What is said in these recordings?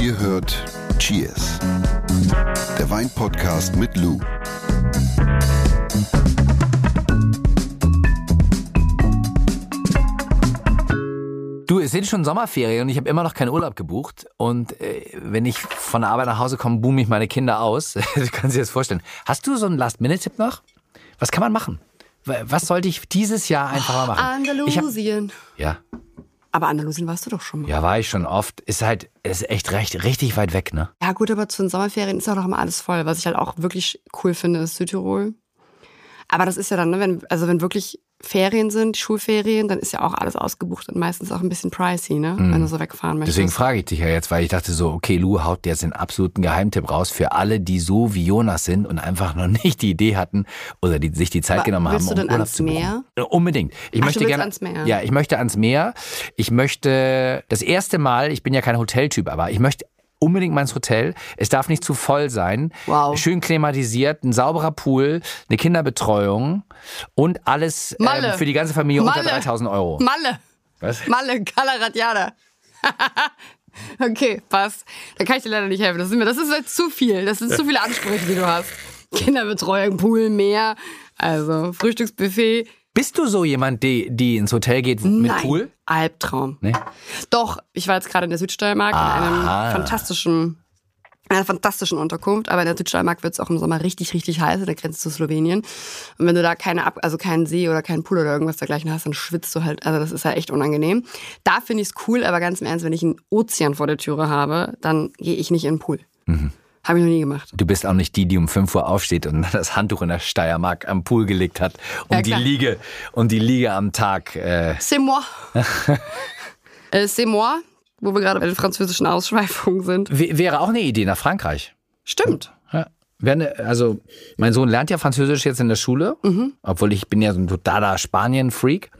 Ihr hört Cheers, der Weinpodcast mit Lou. Du, es sind schon Sommerferien und ich habe immer noch keinen Urlaub gebucht. Und äh, wenn ich von der Arbeit nach Hause komme, boome ich meine Kinder aus. du kannst dir das vorstellen. Hast du so einen Last-Minute-Tipp noch? Was kann man machen? Was sollte ich dieses Jahr einfach mal machen? Ich hab, Andalusien. ja, Aber Andalusien warst du doch schon mal. ja, war ich schon oft. Ist halt, ist echt recht, richtig weit weg, ne? Ja, gut, aber zu den Sommerferien ist auch noch immer alles voll. Was ich halt auch wirklich cool finde, ist Südtirol. Aber das ist ja dann, ne, wenn, also wenn wirklich Ferien sind, Schulferien, dann ist ja auch alles ausgebucht und meistens auch ein bisschen pricey, ne? Wenn du so wegfahren möchtest. Deswegen frage ich dich ja jetzt, weil ich dachte so, okay, Lou haut jetzt den absoluten Geheimtipp raus für alle, die so wie Jonas sind und einfach noch nicht die Idee hatten oder die sich die Zeit Aber genommen willst haben, du um denn Urlaub ans. Meer? Äh, Unbedingt. Ich Ach, möchte gerne ans Meer. Ja, ich möchte ans Meer. Ich möchte das erste Mal, ich bin ja kein Hoteltyp, aber ich möchte unbedingt mal ins Hotel. Es darf nicht zu voll sein. Wow. Schön klimatisiert, ein sauberer Pool, eine Kinderbetreuung und alles ähm, für die ganze Familie Malle. unter 3000 Euro. Malle! Was? Malle, Kalaratjada. okay, passt. Da kann ich dir leider nicht helfen. Das ist, mir, das ist jetzt zu viel. Das sind zu viele Ansprüche, die du hast. Kinderbetreuung, Pool, Meer, also Frühstücksbuffet. Bist du so jemand, die, die ins Hotel geht mit Nein. Pool? Albtraum. Nee. Doch, ich war jetzt gerade in der Südsteiermark in Aha. einem fantastischen, einer fantastischen Unterkunft, aber in der Südsteiermark wird es auch im Sommer richtig, richtig heiß, an der Grenze zu Slowenien. Und wenn du da keine Ab also keinen See oder keinen Pool oder irgendwas dergleichen hast, dann schwitzt du halt, also das ist ja echt unangenehm. Da finde ich es cool, aber ganz im Ernst, wenn ich einen Ozean vor der Türe habe, dann gehe ich nicht in den Pool. Mhm. Habe ich noch nie gemacht. Du bist auch nicht die, die um 5 Uhr aufsteht und das Handtuch in der Steiermark am Pool gelegt hat und Ja, die. Liege und die Liege am Tag. Äh, C'est moi. äh, C'est moi, wo wir gerade bei den französischen Ausschweifungen sind. w- wäre auch eine Idee nach Frankreich. Stimmt. Ja. Eine, also mein Sohn lernt ja Französisch jetzt in der Schule, Mhm. obwohl ich bin ja so ein totaler Spanien-Freak.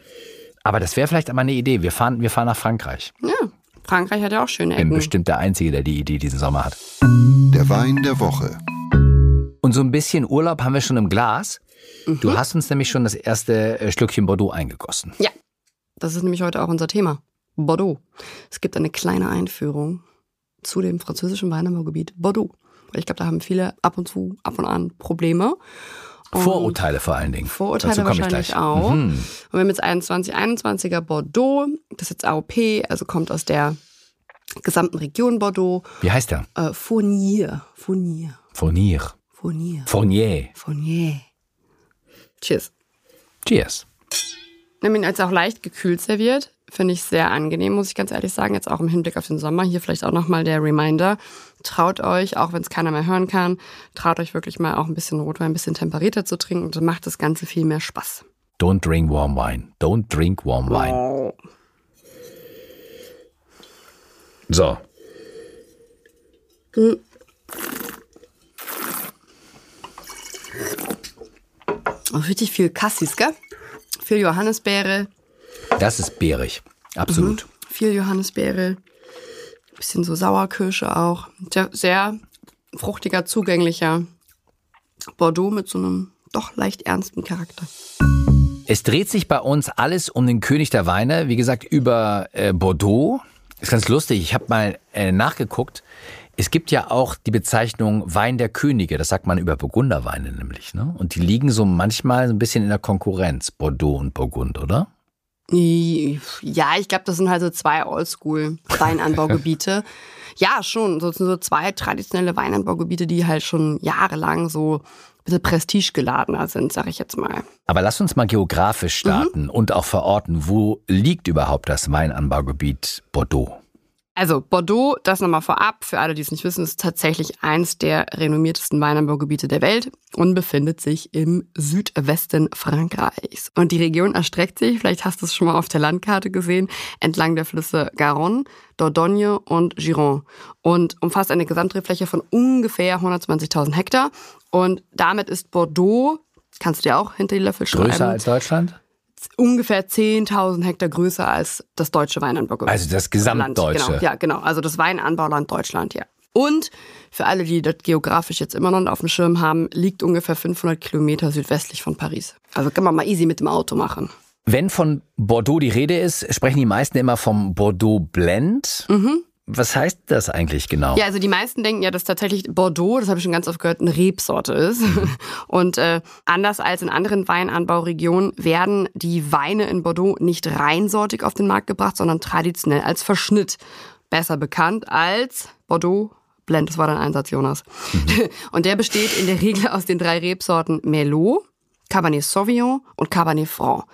Aber das wäre vielleicht einmal eine Idee. Wir fahren, wir fahren nach Frankreich. Ja, Frankreich hat ja auch schöne Bin Ecken. bestimmt der Einzige, der die Idee diesen Sommer hat. Der Wein der Woche. Und so ein bisschen Urlaub haben wir schon im Glas. Mhm. Du hast uns nämlich schon das erste äh, Schlückchen Bordeaux eingegossen. Ja, das ist nämlich heute auch unser Thema. Bordeaux. Es gibt eine kleine Einführung zu dem französischen Weinanbaugebiet Bordeaux. Weil ich glaube, da haben viele ab und zu, ab und an Probleme. Und Vorurteile vor allen Dingen. Vorurteile Dazu komme ich wahrscheinlich gleich. auch. Mhm. Und wir haben jetzt 2121er Bordeaux. Das ist jetzt AOP, also kommt aus der gesamten Region Bordeaux. Wie heißt der? Äh, Fournier. Fournier. Fournier. Fournier. Fournier. Fournier. Cheers. Cheers. Haben ihn jetzt auch leicht gekühlt serviert. Finde ich sehr angenehm, muss ich ganz ehrlich sagen. Jetzt auch im Hinblick auf den Sommer. Hier vielleicht auch nochmal der Reminder. Traut euch, auch wenn es keiner mehr hören kann, traut euch wirklich mal auch ein bisschen Rotwein, ein bisschen temperierter zu trinken. Und dann macht das Ganze viel mehr Spaß. Don't drink warm wine. Don't drink warm wine. Oh. So. Auch richtig viel Cassis, gell? Viel Johannisbeere, Das ist bärig. Absolut. viel Johannisbeere, bisschen so Sauerkirsche auch. Sehr, sehr fruchtiger, zugänglicher Bordeaux mit so einem doch leicht ernsten Charakter. Es dreht sich bei uns alles um den König der Weine. Wie gesagt, über äh, Bordeaux. Ist ganz lustig. Ich habe mal äh, nachgeguckt. Es gibt ja auch die Bezeichnung Wein der Könige. Das sagt man über Burgunderweine nämlich. Ne? Und die liegen so manchmal so ein bisschen in der Konkurrenz. Bordeaux und Burgund, oder? Ja, ich glaube, das sind halt so zwei Oldschool-Weinanbaugebiete. ja, schon. So, so zwei traditionelle Weinanbaugebiete, die halt schon jahrelang so bisschen prestigegeladener sind, sag ich jetzt mal. Aber lass uns mal geografisch starten und auch verorten. Wo liegt überhaupt das Weinanbaugebiet Bordeaux? Also Bordeaux, das nochmal vorab, für alle, die es nicht wissen, ist tatsächlich eins der renommiertesten Weinanbaugebiete der Welt und befindet sich im Südwesten Frankreichs. Und die Region erstreckt sich, vielleicht hast du es schon mal auf der Landkarte gesehen, entlang der Flüsse Garonne, Dordogne und Gironde und umfasst eine Gesamtrebfläche von ungefähr 120.000 Hektar. Und damit ist Bordeaux, kannst du dir auch hinter die Löffel schreiben, Größer als Deutschland? ungefähr 10.000 Hektar größer als das deutsche Weinanbaugebiet. Also das Gesamtdeutsche. Genau, ja, genau. Also das Weinanbauland Deutschland, ja. Und für alle, die das geografisch jetzt immer noch auf dem Schirm haben, liegt ungefähr 500 Kilometer südwestlich von Paris. Also kann man mal easy mit dem Auto machen. Wenn von Bordeaux die Rede ist, sprechen die meisten immer vom Bordeaux Blend. Was heißt das eigentlich genau? Ja, also die meisten denken ja, dass tatsächlich Bordeaux, das habe ich schon ganz oft gehört, eine Rebsorte ist. Und äh, anders als in anderen Weinanbauregionen werden die Weine in Bordeaux nicht reinsortig auf den Markt gebracht, sondern traditionell als Verschnitt. Besser bekannt als Bordeaux Blend, das war dein Einsatz, Jonas. Mhm. Und der besteht in der Regel aus den drei Rebsorten Merlot, Cabernet Sauvignon und Cabernet Franc.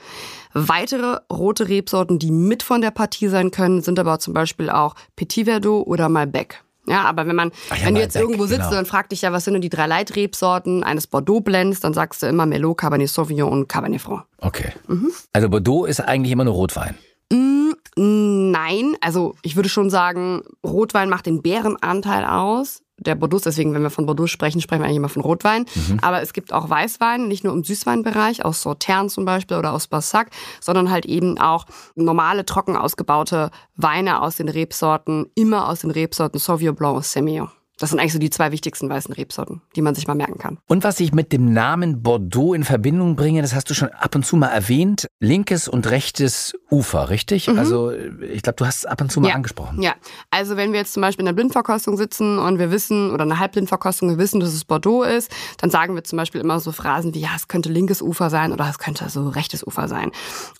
Weitere rote Rebsorten, die mit von der Partie sein können, sind aber zum Beispiel auch Petit Verdot oder Malbec. Ja, aber wenn man, ja, wenn du jetzt irgendwo sitzt genau. und fragt dich ja, was sind denn die drei Leitrebsorten eines Bordeaux Blends, dann sagst du immer Merlot, Cabernet Sauvignon und Cabernet Franc. Okay. Mhm. Also Bordeaux ist eigentlich immer nur Rotwein. Mm, nein, also ich würde schon sagen, Rotwein macht den Bärenanteil aus der Bordeaux. Deswegen, wenn wir von Bordeaux sprechen, sprechen wir eigentlich immer von Rotwein. Mhm. Aber es gibt auch Weißwein, nicht nur im Süßweinbereich, aus Sautern zum Beispiel oder aus Bassac, sondern halt eben auch normale, trocken ausgebaute Weine aus den Rebsorten, immer aus den Rebsorten Sauvignon Blanc und Semillon. Das sind eigentlich so die zwei wichtigsten weißen Rebsorten, die man sich mal merken kann. Und was ich mit dem Namen Bordeaux in Verbindung bringe, das hast du schon ab und zu mal erwähnt, linkes und rechtes Ufer, richtig? Mhm. Also ich glaube, du hast es ab und zu mal ja. angesprochen. Ja, also wenn wir jetzt zum Beispiel in einer Blindverkostung sitzen und wir wissen, oder eine Halbblindverkostung, wir wissen, dass es Bordeaux ist, dann sagen wir zum Beispiel immer so Phrasen wie, ja, es könnte linkes Ufer sein oder es könnte so rechtes Ufer sein.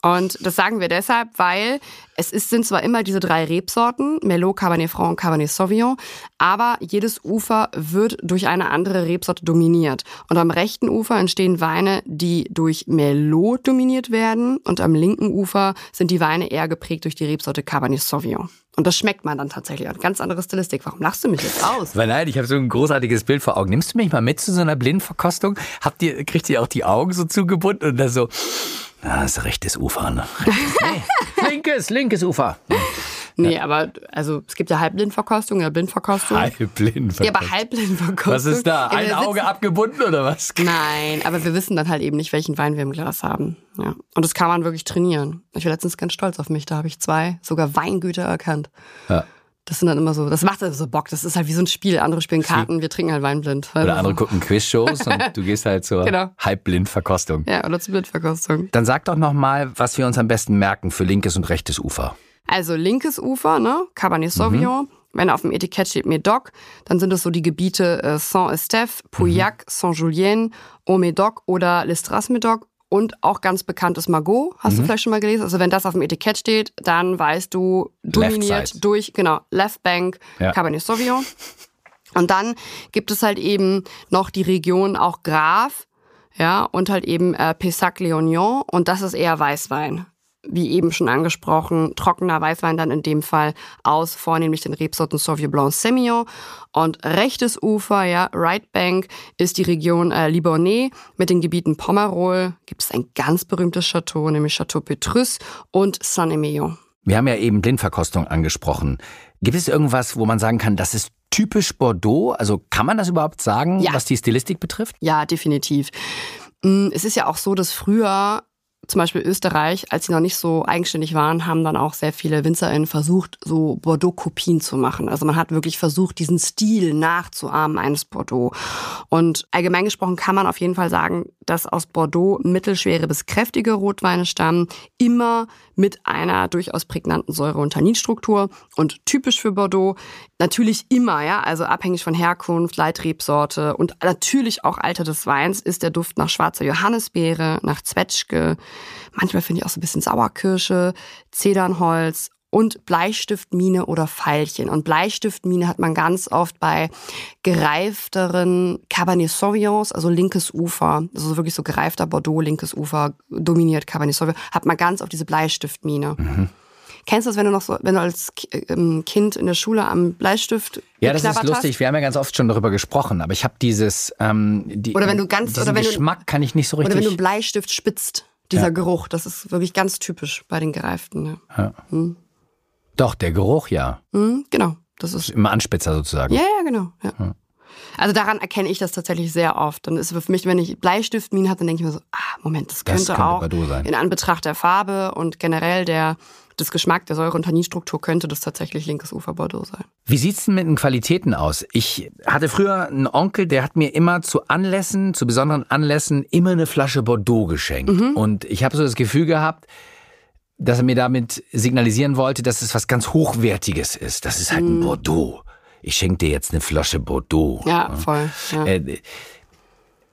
Und das sagen wir deshalb, weil es ist, sind zwar immer diese drei Rebsorten, Merlot, Cabernet Franc und Cabernet Sauvignon, aber jedes Ufer wird durch eine andere Rebsorte dominiert. Und am rechten Ufer entstehen Weine, die durch Merlot dominiert werden und am linken Ufer sind die Weine eher geprägt durch die Rebsorte Cabernet Sauvignon. Und das schmeckt man dann tatsächlich. Eine ganz andere Stilistik. Warum lachst du mich jetzt aus? Weil nein, ich habe so ein großartiges Bild vor Augen. Nimmst du mich mal mit zu so einer Blindverkostung? Habt ihr, kriegt ihr auch die Augen so zugebunden und da so, ja, das ist rechtes Ufer, ne? nee, linkes, linkes Ufer. Nee, aber also es gibt ja Halbblindverkostung, ja Blindverkostung. Halbblindverkostung. Ja, aber Halbblindverkostung. Was ist da? Ein Auge abgebunden oder was? Nein, aber wir wissen dann halt eben nicht, welchen Wein wir im Glas haben. Ja. Und das kann man wirklich trainieren. Ich war letztens ganz stolz auf mich, da habe ich zwei sogar Weingüter erkannt. Ja. Das sind dann immer so, das macht also so Bock. Das ist halt wie so ein Spiel. Andere spielen Karten, wir trinken halt Weinblind. Oder andere gucken Quizshows und du gehst halt zur genau. Halbblindverkostung. Ja, oder zur Blindverkostung. Dann sag doch nochmal, was wir uns am besten merken für linkes und rechtes Ufer. Also linkes Ufer, ne? Cabernet Sauvignon. Mhm. Wenn auf dem Etikett steht Médoc, dann sind es so die Gebiete äh, Saint-Estèphe, Pauillac, mhm. Saint-Julien, Haut-Médoc oder Lestras-Médoc und auch ganz bekanntes Margot, hast mhm. du vielleicht schon mal gelesen? Also wenn das auf dem Etikett steht, dann weißt du, dominiert durch, genau, Left Bank, ja. Cabernet Sauvignon. Und dann gibt es halt eben noch die Region auch Graf, ja, und halt eben äh, Pessac-Léognan und das ist eher Weißwein wie eben schon angesprochen, trockener Weißwein dann in dem Fall aus, vornehmlich den Rebsorten Sauvignon Blanc Semillon. Und rechtes Ufer, ja, Right Bank, ist die Region äh, Libournais mit den Gebieten Pomerol. Gibt es ein ganz berühmtes Chateau, nämlich Chateau Petrus und Saint-Emilion. Wir haben ja eben Blindverkostung angesprochen. Gibt es irgendwas, wo man sagen kann, das ist typisch Bordeaux? Also kann man das überhaupt sagen, ja. was die Stilistik betrifft? Ja, definitiv. Mm, es ist ja auch so, dass früher zum Beispiel Österreich, als sie noch nicht so eigenständig waren, haben dann auch sehr viele WinzerInnen versucht, so Bordeaux-Kopien zu machen. Also man hat wirklich versucht, diesen Stil nachzuahmen eines Bordeaux. Und allgemein gesprochen kann man auf jeden Fall sagen, dass aus Bordeaux mittelschwere bis kräftige Rotweine stammen, immer mit einer durchaus prägnanten Säure- und Tanninstruktur. Und typisch für Bordeaux natürlich immer, ja, also abhängig von Herkunft, Leitrebsorte und natürlich auch Alter des Weins, ist der Duft nach schwarzer Johannisbeere, nach Zwetschge, manchmal finde ich auch so ein bisschen Sauerkirsche, Zedernholz und Bleistiftmine oder Pfeilchen. Und Bleistiftmine hat man ganz oft bei gereifteren Cabernet Sauvignons, also linkes Ufer, also wirklich so gereifter Bordeaux, linkes Ufer, dominiert Cabernet Sauvignon, hat man ganz oft diese Bleistiftmine. Mhm. Kennst du das, wenn du noch so, wenn du als ähm, Kind in der Schule am Bleistift Ja, das ist lustig. Hast? Wir haben ja ganz oft schon darüber gesprochen, aber ich habe dieses ähm, die, oder wenn du ganz oder wenn Geschmack du, kann ich nicht so richtig. Oder wenn du Bleistift spitzt, dieser ja. Geruch, das ist wirklich ganz typisch bei den Gereiften. Ja. ja. Hm. Doch, der Geruch, ja. Mhm, genau. Das ist immer Anspitzer sozusagen. Ja, ja, genau. Ja. ja. Also daran erkenne ich das tatsächlich sehr oft. Dann ist für mich, wenn ich Bleistiftminen habe, dann denke ich mir so, ah, Moment, das könnte, das könnte auch in Anbetracht der Farbe und generell der des Geschmack der Säure- und Tanninstruktur könnte das tatsächlich linkes Ufer Bordeaux sein. Wie sieht's denn mit den Qualitäten aus? Ich hatte früher einen Onkel, der hat mir immer zu Anlässen, zu besonderen Anlässen, immer eine Flasche Bordeaux geschenkt. Mhm. Und ich habe so das Gefühl gehabt, dass er mir damit signalisieren wollte, dass es was ganz Hochwertiges ist. Das ist halt ein Bordeaux. Ich schenke dir jetzt eine Flasche Bordeaux. Ja, voll. Ja. Äh,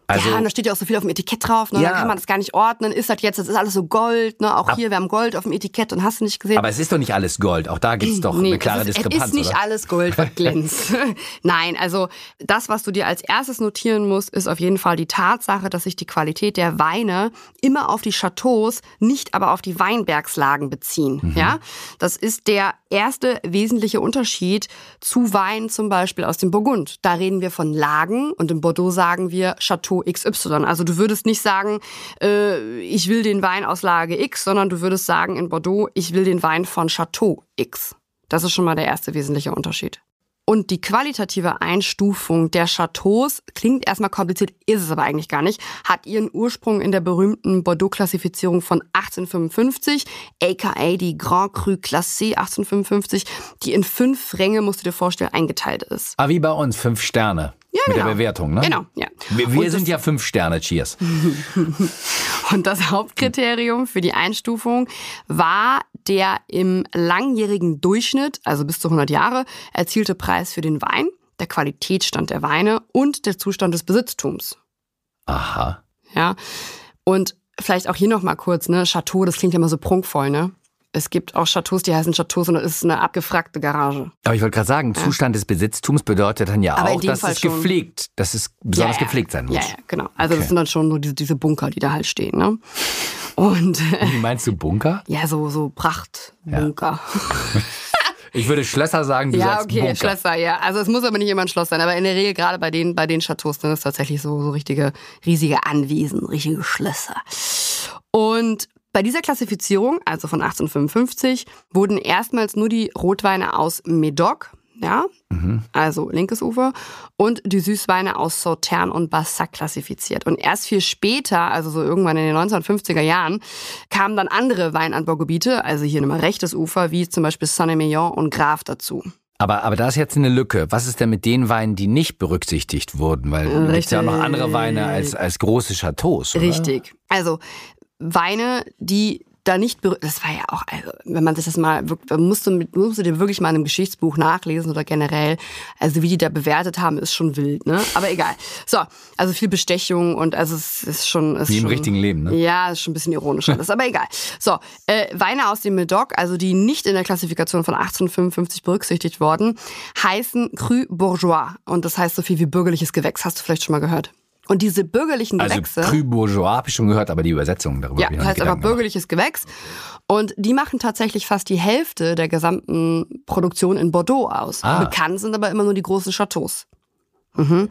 also, ja, und da steht ja auch so viel auf dem Etikett drauf, ne? Ja. Dann kann man das gar nicht ordnen. Ist das jetzt, das ist alles so Gold, ne? Auch hier, wir haben Gold auf dem Etikett und hast du nicht gesehen. aber es ist doch nicht alles Gold. Auch da gibt's doch Nee, eine klare es ist, Diskrepanz, Es ist nicht oder? alles Gold, was glänzt. Nein, also das, was du dir als erstes notieren musst, ist auf jeden Fall die Tatsache, dass sich die Qualität der Weine immer auf die Chateaus, nicht aber auf die Weinbergslagen beziehen. Mhm. Ja, das ist der erste wesentliche Unterschied zu Wein zum Beispiel aus dem Burgund. Da reden wir von Lagen und im Bordeaux sagen wir Chateau XY. Also du würdest nicht sagen, äh, ich will den Wein aus Lage X, sondern du würdest sagen in Bordeaux, ich will den Wein von Chateau X. Das ist schon mal der erste wesentliche Unterschied. Und die qualitative Einstufung der Chateaus klingt erstmal kompliziert, ist es aber eigentlich gar nicht, hat ihren Ursprung in der berühmten Bordeaux-Klassifizierung von 1855, aka die Grand Cru Classé 1855, die in fünf Ränge, musst du dir vorstellen, eingeteilt ist. Ah, wie bei uns, fünf Sterne. Mit genau. der Bewertung, ne? Genau, ja. Wir, wir sind ja fünf Sterne, cheers. Und das Hauptkriterium für die Einstufung war der im langjährigen Durchschnitt, also bis zu 100 Jahre, erzielte Preis für den Wein, der Qualitätsstand der Weine und der Zustand des Besitztums. Aha. Ja. Und vielleicht auch hier noch mal kurz, ne, Chateau, das klingt ja immer so prunkvoll, ne? Es gibt auch Chateaus, die heißen Chateaus und das ist eine abgefragte Garage. Aber ich wollte gerade sagen, Zustand des Besitztums bedeutet dann ja Aber auch, dass Fall es gepflegt, dass es besonders Ja, ja. gepflegt sein muss. Ja, ja, genau. Also Okay. das sind dann schon nur diese, diese Bunker, die da halt stehen, ne? Und Wie meinst du Bunker? ja, so, so Prachtbunker. Ich würde Schlösser sagen, du Ja, sagst okay, Bunker. Schlösser, ja. Also es muss aber nicht immer ein Schloss sein, aber in der Regel gerade bei den, bei den Chateaus sind es tatsächlich so, so richtige, riesige Anwesen, richtige Schlösser. Und bei dieser Klassifizierung, also von 1855, wurden erstmals nur die Rotweine aus Médoc, ja, also linkes Ufer, und die Süßweine aus Sautern und Bassac klassifiziert. Und erst viel später, also so irgendwann in den 1950er Jahren, kamen dann andere Weinanbaugebiete, also hier nochmal rechtes Ufer, wie zum Beispiel Saint-Emilion und Graf dazu. Aber, aber da ist jetzt eine Lücke. Was ist denn mit den Weinen, die nicht berücksichtigt wurden? Weil es gibt ja auch noch andere Weine als, als große Chateaus. Oder? Richtig. Also Weine, die da nicht das war ja auch, also, wenn man sich das mal, musste, mit- musst du dir wirklich mal in einem Geschichtsbuch nachlesen oder generell, also wie die da bewertet haben, ist schon wild, ne? Aber egal. So, also viel Bestechung und also es ist schon, ist Wie im schon, richtigen Leben, ne? Ja, ist schon ein bisschen ironisch alles, aber egal. So, äh, Weine aus dem Medoc, also die nicht in der Klassifikation von 1855 berücksichtigt worden, heißen Cru Bourgeois und das heißt so viel wie bürgerliches Gewächs, hast du vielleicht schon mal gehört. Und diese bürgerlichen Also Gewächse. Cru Bourgeois habe ich schon gehört, aber die Übersetzung darüber Ja, das heißt aber Gedanken gemacht. bürgerliches Gewächs. Und die machen tatsächlich fast die Hälfte der gesamten Produktion in Bordeaux aus. Ah. Bekannt sind aber immer nur die großen Chateaus. Mhm.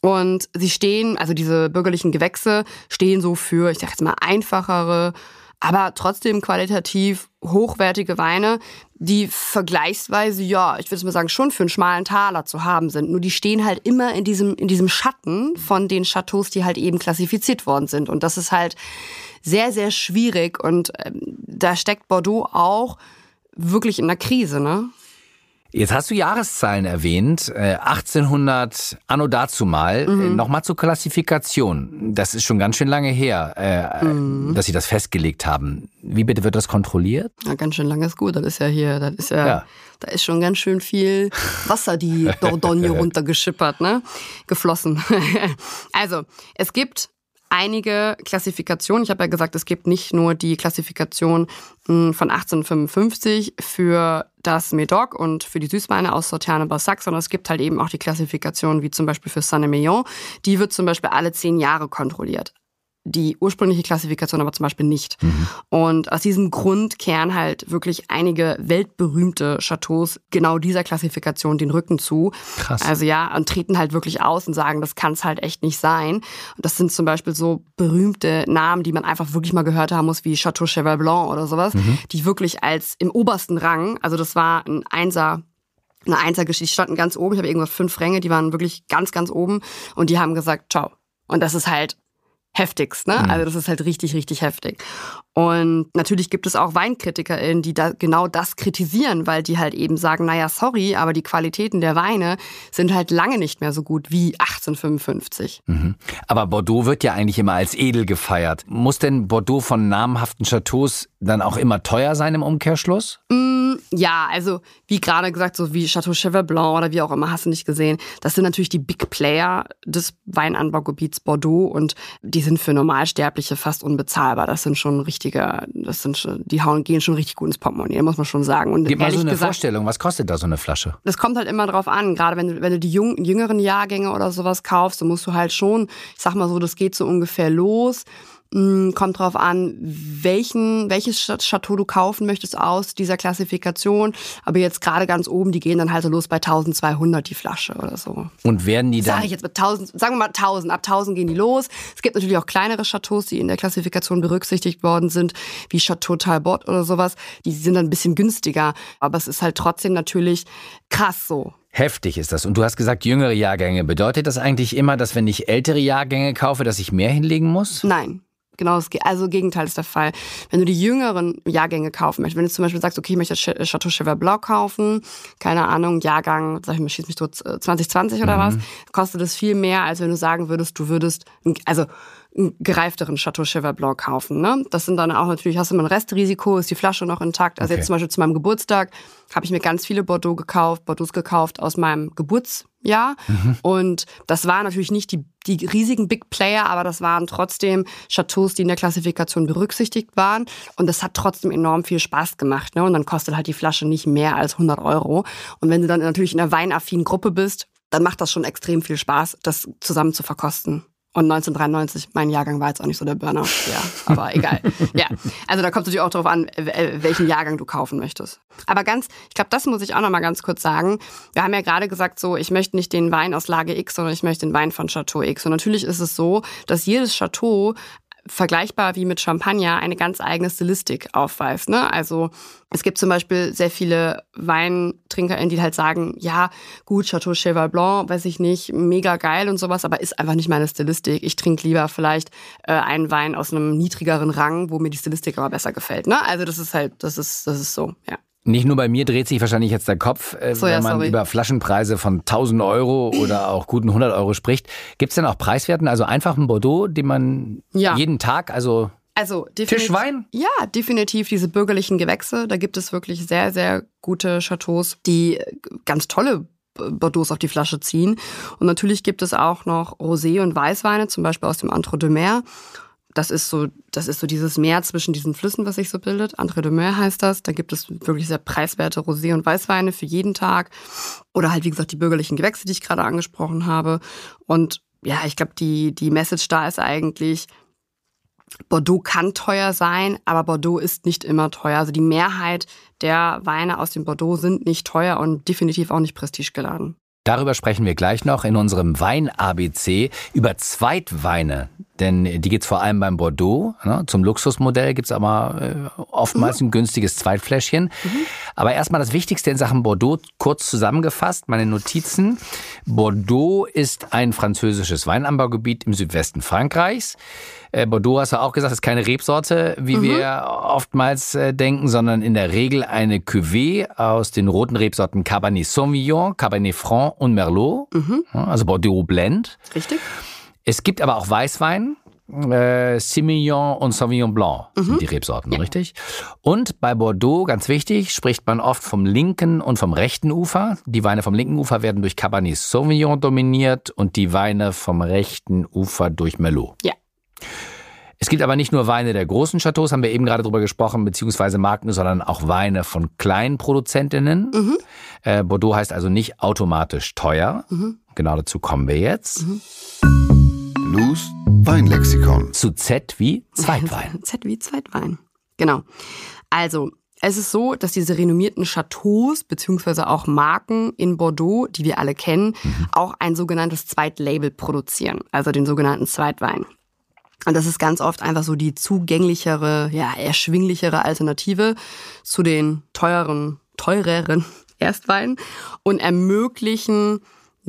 Und sie stehen, also diese bürgerlichen Gewächse stehen so für, ich sag jetzt mal, einfachere, aber trotzdem qualitativ hochwertige Weine, die vergleichsweise, ja, ich würde mal sagen, schon für einen schmalen Taler zu haben sind. Nur die stehen halt immer in diesem, in diesem Schatten von den Chateaus, die halt eben klassifiziert worden sind. Und das ist halt sehr, sehr schwierig. Und ähm, da steckt Bordeaux auch wirklich in der Krise, ne? Jetzt hast du Jahreszahlen erwähnt. Äh, 1800 anno dazu mal. Mhm. Äh, Nochmal zur Klassifikation. Das ist schon ganz schön lange her, äh, Mhm. dass sie das festgelegt haben. Wie bitte wird das kontrolliert? Ja, ganz schön lang ist gut. Das ist ja hier, das ist ja, Ja. da ist schon ganz schön viel Wasser die Dordogne runtergeschippert, ne? Geflossen. also, es gibt einige Klassifikationen. Ich habe ja gesagt, es gibt nicht nur die Klassifikation mh, von 1855 für das Médoc und für die Süßweine aus Sauterne Bassac, sondern es gibt halt eben auch die Klassifikation wie zum Beispiel für Saint-Emilion. Die wird zum Beispiel alle zehn Jahre kontrolliert. Die ursprüngliche Klassifikation aber zum Beispiel nicht. Und aus diesem Grund kehren halt wirklich einige weltberühmte Chateaus genau dieser Klassifikation den Rücken zu. Krass. Also ja, und treten halt wirklich aus und sagen, das kann es halt echt nicht sein. Und das sind zum Beispiel so berühmte Namen, die man einfach wirklich mal gehört haben muss, wie Chateau Cheval Blanc oder sowas, die wirklich als im obersten Rang, also das war ein Einser eine Einsergeschichte, die standen ganz oben, ich habe irgendwas fünf Ränge, die waren wirklich ganz, ganz oben und die haben gesagt, ciao. Und das ist halt heftigst. Ne? Mhm. Also das ist halt richtig, richtig heftig. Und natürlich gibt es auch WeinkritikerInnen, die da genau das kritisieren, weil die halt eben sagen, naja, sorry, aber die Qualitäten der Weine sind halt lange nicht mehr so gut wie 1855. Mhm. Aber Bordeaux wird ja eigentlich immer als edel gefeiert. Muss denn Bordeaux von namhaften Chateaus dann auch immer teuer sein im Umkehrschluss? Mm, ja, also wie gerade gesagt, so wie Chateau Cheval Blanc oder wie auch immer, hast du nicht gesehen. Das sind natürlich die Big Player des Weinanbaugebiets Bordeaux und die sind für Normalsterbliche fast unbezahlbar. Das sind schon richtige, das sind schon, die hauen, gehen schon richtig gut ins Portemonnaie, muss man schon sagen. Und Gib mal so eine gesagt, Vorstellung, was kostet da so eine Flasche? Das kommt halt immer drauf an, gerade wenn du, wenn du die jung, jüngeren Jahrgänge oder sowas kaufst, dann musst du halt schon, ich sag mal so, das geht so ungefähr los. Hm, kommt drauf an, welchen, welches Chateau du kaufen möchtest aus dieser Klassifikation. Aber jetzt gerade ganz oben, die gehen dann halt so los bei 1200 die Flasche oder so. Und werden die dann? Sag ich jetzt mit 1000, sagen wir mal 1000. Ab 1000 gehen die los. Es gibt natürlich auch kleinere Chateaus, die in der Klassifikation berücksichtigt worden sind, wie Chateau Talbot oder sowas. Die sind dann ein bisschen günstiger. Aber es ist halt trotzdem natürlich krass so. Heftig ist das. Und du hast gesagt, jüngere Jahrgänge. Bedeutet das eigentlich immer, dass wenn ich ältere Jahrgänge kaufe, dass ich mehr hinlegen muss? Nein. Genau das also Gegenteil ist der Fall. Wenn du die jüngeren Jahrgänge kaufen möchtest, wenn du zum Beispiel sagst, okay, ich möchte Chateau Cheval Blanc kaufen, keine Ahnung, Jahrgang, sag ich mal, schieß mich tot, 2020 oder mhm. was, kostet es viel mehr, als wenn du sagen würdest, du würdest, also einen gereifteren Chateau Cheval Blanc kaufen. Ne? Das sind dann auch natürlich, hast du immer ein Restrisiko, ist die Flasche noch intakt. Also okay. jetzt zum Beispiel zu meinem Geburtstag habe ich mir ganz viele Bordeaux gekauft, Bordeaux gekauft aus meinem Geburtsjahr. Mhm. Und das waren natürlich nicht die, die riesigen Big Player, aber das waren trotzdem Chateaus, die in der Klassifikation berücksichtigt waren. Und das hat trotzdem enorm viel Spaß gemacht. Ne? Und dann kostet halt die Flasche nicht mehr als 100 Euro. Und wenn du dann natürlich in einer weinaffinen Gruppe bist, dann macht das schon extrem viel Spaß, das zusammen zu verkosten. Und 1993, mein Jahrgang war jetzt auch nicht so der Burner. Ja, aber egal. Ja, also da kommt es natürlich auch darauf an, welchen Jahrgang du kaufen möchtest. Aber ganz, ich glaube, das muss ich auch noch mal ganz kurz sagen. Wir haben ja gerade gesagt, so, ich möchte nicht den Wein aus Lage X, sondern ich möchte den Wein von Chateau X. Und natürlich ist es so, dass jedes Chateau vergleichbar wie mit Champagner eine ganz eigene Stilistik aufweist. Ne? Also es gibt zum Beispiel sehr viele WeintrinkerInnen, die halt sagen, ja, gut, Chateau Cheval Blanc, weiß ich nicht, mega geil und sowas, aber ist einfach nicht meine Stilistik. Ich trinke lieber vielleicht äh, einen Wein aus einem niedrigeren Rang, wo mir die Stilistik aber besser gefällt. Ne? Also das ist halt, das ist, das ist so, ja. Nicht nur bei mir dreht sich wahrscheinlich jetzt der Kopf, äh, so, wenn ja, man über Flaschenpreise von 1000 Euro oder auch guten 100 Euro spricht. Gibt es denn auch Preiswerten, also einfach ein Bordeaux, den man ja. jeden Tag, also also Tischwein? Ja, definitiv diese bürgerlichen Gewächse. Da gibt es wirklich sehr, sehr gute Chateaus, die ganz tolle Bordeaux auf die Flasche ziehen. Und natürlich gibt es auch noch Rosé und Weißweine, zum Beispiel aus dem Entre de Mer das ist so, das ist so dieses Meer zwischen diesen Flüssen, was sich so bildet. Entre de Mer heißt das. Da gibt es wirklich sehr preiswerte Rosé- und Weißweine für jeden Tag. Oder halt, wie gesagt, die bürgerlichen Gewächse, die ich gerade angesprochen habe. Und ja, ich glaube, die, die Message da ist eigentlich, Bordeaux kann teuer sein, aber Bordeaux ist nicht immer teuer. Also die Mehrheit der Weine aus dem Bordeaux sind nicht teuer und definitiv auch nicht prestigegeladen. Darüber sprechen wir gleich noch in unserem Wein-ABC über Zweitweine. Denn die gibt's vor allem beim Bordeaux. Ne? Zum Luxusmodell gibt's aber äh, oftmals mhm. ein günstiges Zweitfläschchen. Mhm. Aber erstmal das Wichtigste in Sachen Bordeaux, kurz zusammengefasst, meine Notizen. Bordeaux ist ein französisches Weinanbaugebiet im Südwesten Frankreichs. Äh, Bordeaux hast du auch gesagt, ist keine Rebsorte, wie mhm. wir oftmals äh, denken, sondern in der Regel eine Cuvée aus den roten Rebsorten Cabernet Sauvignon, Cabernet Franc und Merlot. Mhm. Also Bordeaux Blend. Richtig. Es gibt aber auch Weißwein, äh, Semillon und Sauvignon Blanc sind mhm. die Rebsorten, ja. richtig? Und bei Bordeaux, ganz wichtig, spricht man oft vom linken und vom rechten Ufer. Die Weine vom linken Ufer werden durch Cabernet Sauvignon dominiert und die Weine vom rechten Ufer durch Merlot. Ja. Es gibt aber nicht nur Weine der großen Chateaus, haben wir eben gerade drüber gesprochen, beziehungsweise Marken, sondern auch Weine von kleinen Produzentinnen. Mhm. Äh, Bordeaux heißt also nicht automatisch teuer. Mhm. Genau dazu kommen wir jetzt. Lou's Weinlexikon. Zu Z wie Zweitwein. Z wie Zweitwein. Genau. Also, es ist so, dass diese renommierten Chateaus beziehungsweise auch Marken in Bordeaux, die wir alle kennen, mhm. auch ein sogenanntes Zweitlabel produzieren, also den sogenannten Zweitwein. Und das ist ganz oft einfach so die zugänglichere, ja, erschwinglichere Alternative zu den teuren, teureren Erstweinen und ermöglichen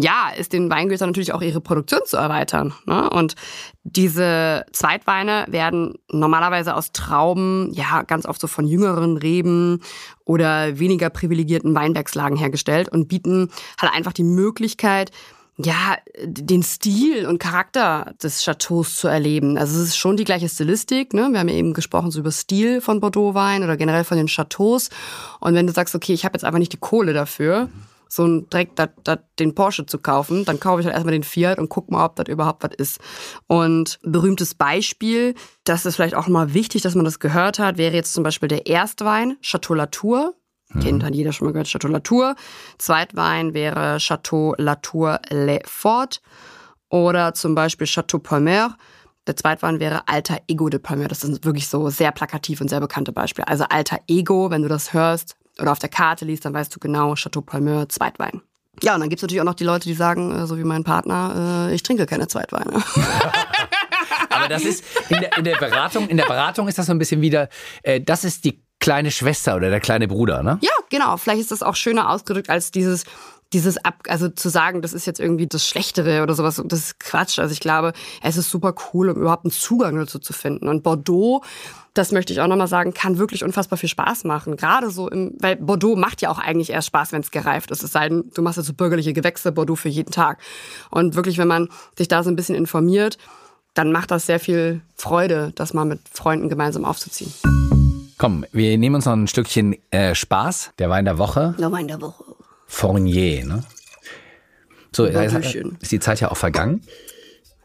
ja, ist den Weingütern natürlich auch ihre Produktion zu erweitern. Ne? Und diese Zweitweine werden normalerweise aus Trauben, ja, ganz oft so von jüngeren Reben oder weniger privilegierten Weinbergslagen hergestellt und bieten halt einfach die Möglichkeit, ja, den Stil und Charakter des Chateaus zu erleben. Also es ist schon die gleiche Stilistik. Ne? Wir haben ja eben gesprochen so über Stil von Bordeaux-Wein oder generell von den Chateaus. Und wenn du sagst, okay, ich habe jetzt einfach nicht die Kohle dafür, so ein direkt dat, dat, den Porsche zu kaufen, dann kaufe ich halt erstmal den Fiat und guck mal, ob das überhaupt was ist. Und berühmtes Beispiel, das ist vielleicht auch mal wichtig, dass man das gehört hat, wäre jetzt zum Beispiel der Erstwein, Chateau Latour. Mhm. Kennt hat jeder schon mal gehört, Chateau Latour. Zweitwein wäre Chateau Latour Le Fort oder zum Beispiel Chateau Palmer. Der Zweitwein wäre Alter Ego de Palmer. Das sind wirklich so sehr plakativ und sehr bekannte Beispiele. Also Alter Ego, wenn du das hörst oder auf der Karte liest, dann weißt du genau Chateau Palmer, Zweitwein. Ja, und dann gibt es natürlich auch noch die Leute, die sagen, äh, so wie mein Partner, äh, ich trinke keine Zweitweine. Aber das ist in der, in der Beratung, in der Beratung ist das so ein bisschen wieder, äh, das ist die kleine Schwester oder der kleine Bruder, ne? Ja, genau. Vielleicht ist das auch schöner ausgedrückt als dieses, dieses ab, also zu sagen, das ist jetzt irgendwie das Schlechtere oder sowas, das ist Quatsch. Also ich glaube, es ist super cool, um überhaupt einen Zugang dazu zu finden. Und Bordeaux, das möchte ich auch nochmal sagen, kann wirklich unfassbar viel Spaß machen. Gerade so im, weil Bordeaux macht ja auch eigentlich erst Spaß, wenn es gereift ist. Es sei denn, du machst ja so bürgerliche Gewächse, Bordeaux für jeden Tag. Und wirklich, wenn man sich da so ein bisschen informiert, dann macht das sehr viel Freude, das mal mit Freunden gemeinsam aufzuziehen. Komm, wir nehmen uns noch ein Stückchen äh, Spaß. Der Wein der Woche. Der Wein der Woche. Fournier, ne? So, ist, ist die Zeit ja auch vergangen.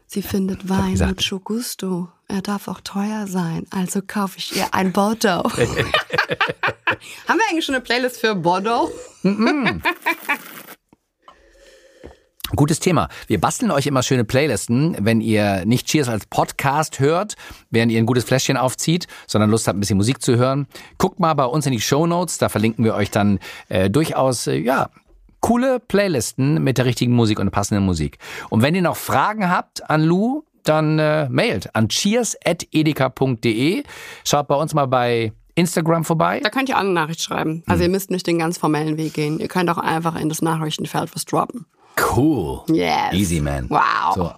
Sie findet Wein mucho gusto. Er darf auch teuer sein, also kaufe ich ihr ein Bordeaux. Haben wir eigentlich schon eine Playlist für Bordeaux? Gutes Thema. Wir basteln euch immer schöne Playlisten, wenn ihr nicht Cheers als Podcast hört, während ihr ein gutes Fläschchen aufzieht, sondern Lust habt, ein bisschen Musik zu hören. Guckt mal bei uns in die Show Notes, da verlinken wir euch dann äh, durchaus, äh, ja, coole Playlisten mit der richtigen Musik und passenden Musik. Und wenn ihr noch Fragen habt an Lou, dann äh, mailt an cheers.edeka.de. Schaut bei uns mal bei Instagram vorbei. Da könnt ihr auch eine Nachricht schreiben. Also hm. ihr müsst nicht den ganz formellen Weg gehen. Ihr könnt auch einfach in das Nachrichtenfeld was droppen. Cool. Yes. Easy, man. Wow. So,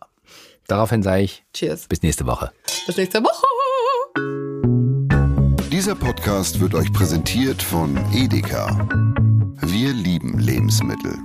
daraufhin sage ich Cheers. Bis nächste Woche. Bis nächste Woche. Dieser Podcast wird euch präsentiert von Edeka. Wir lieben Lebensmittel.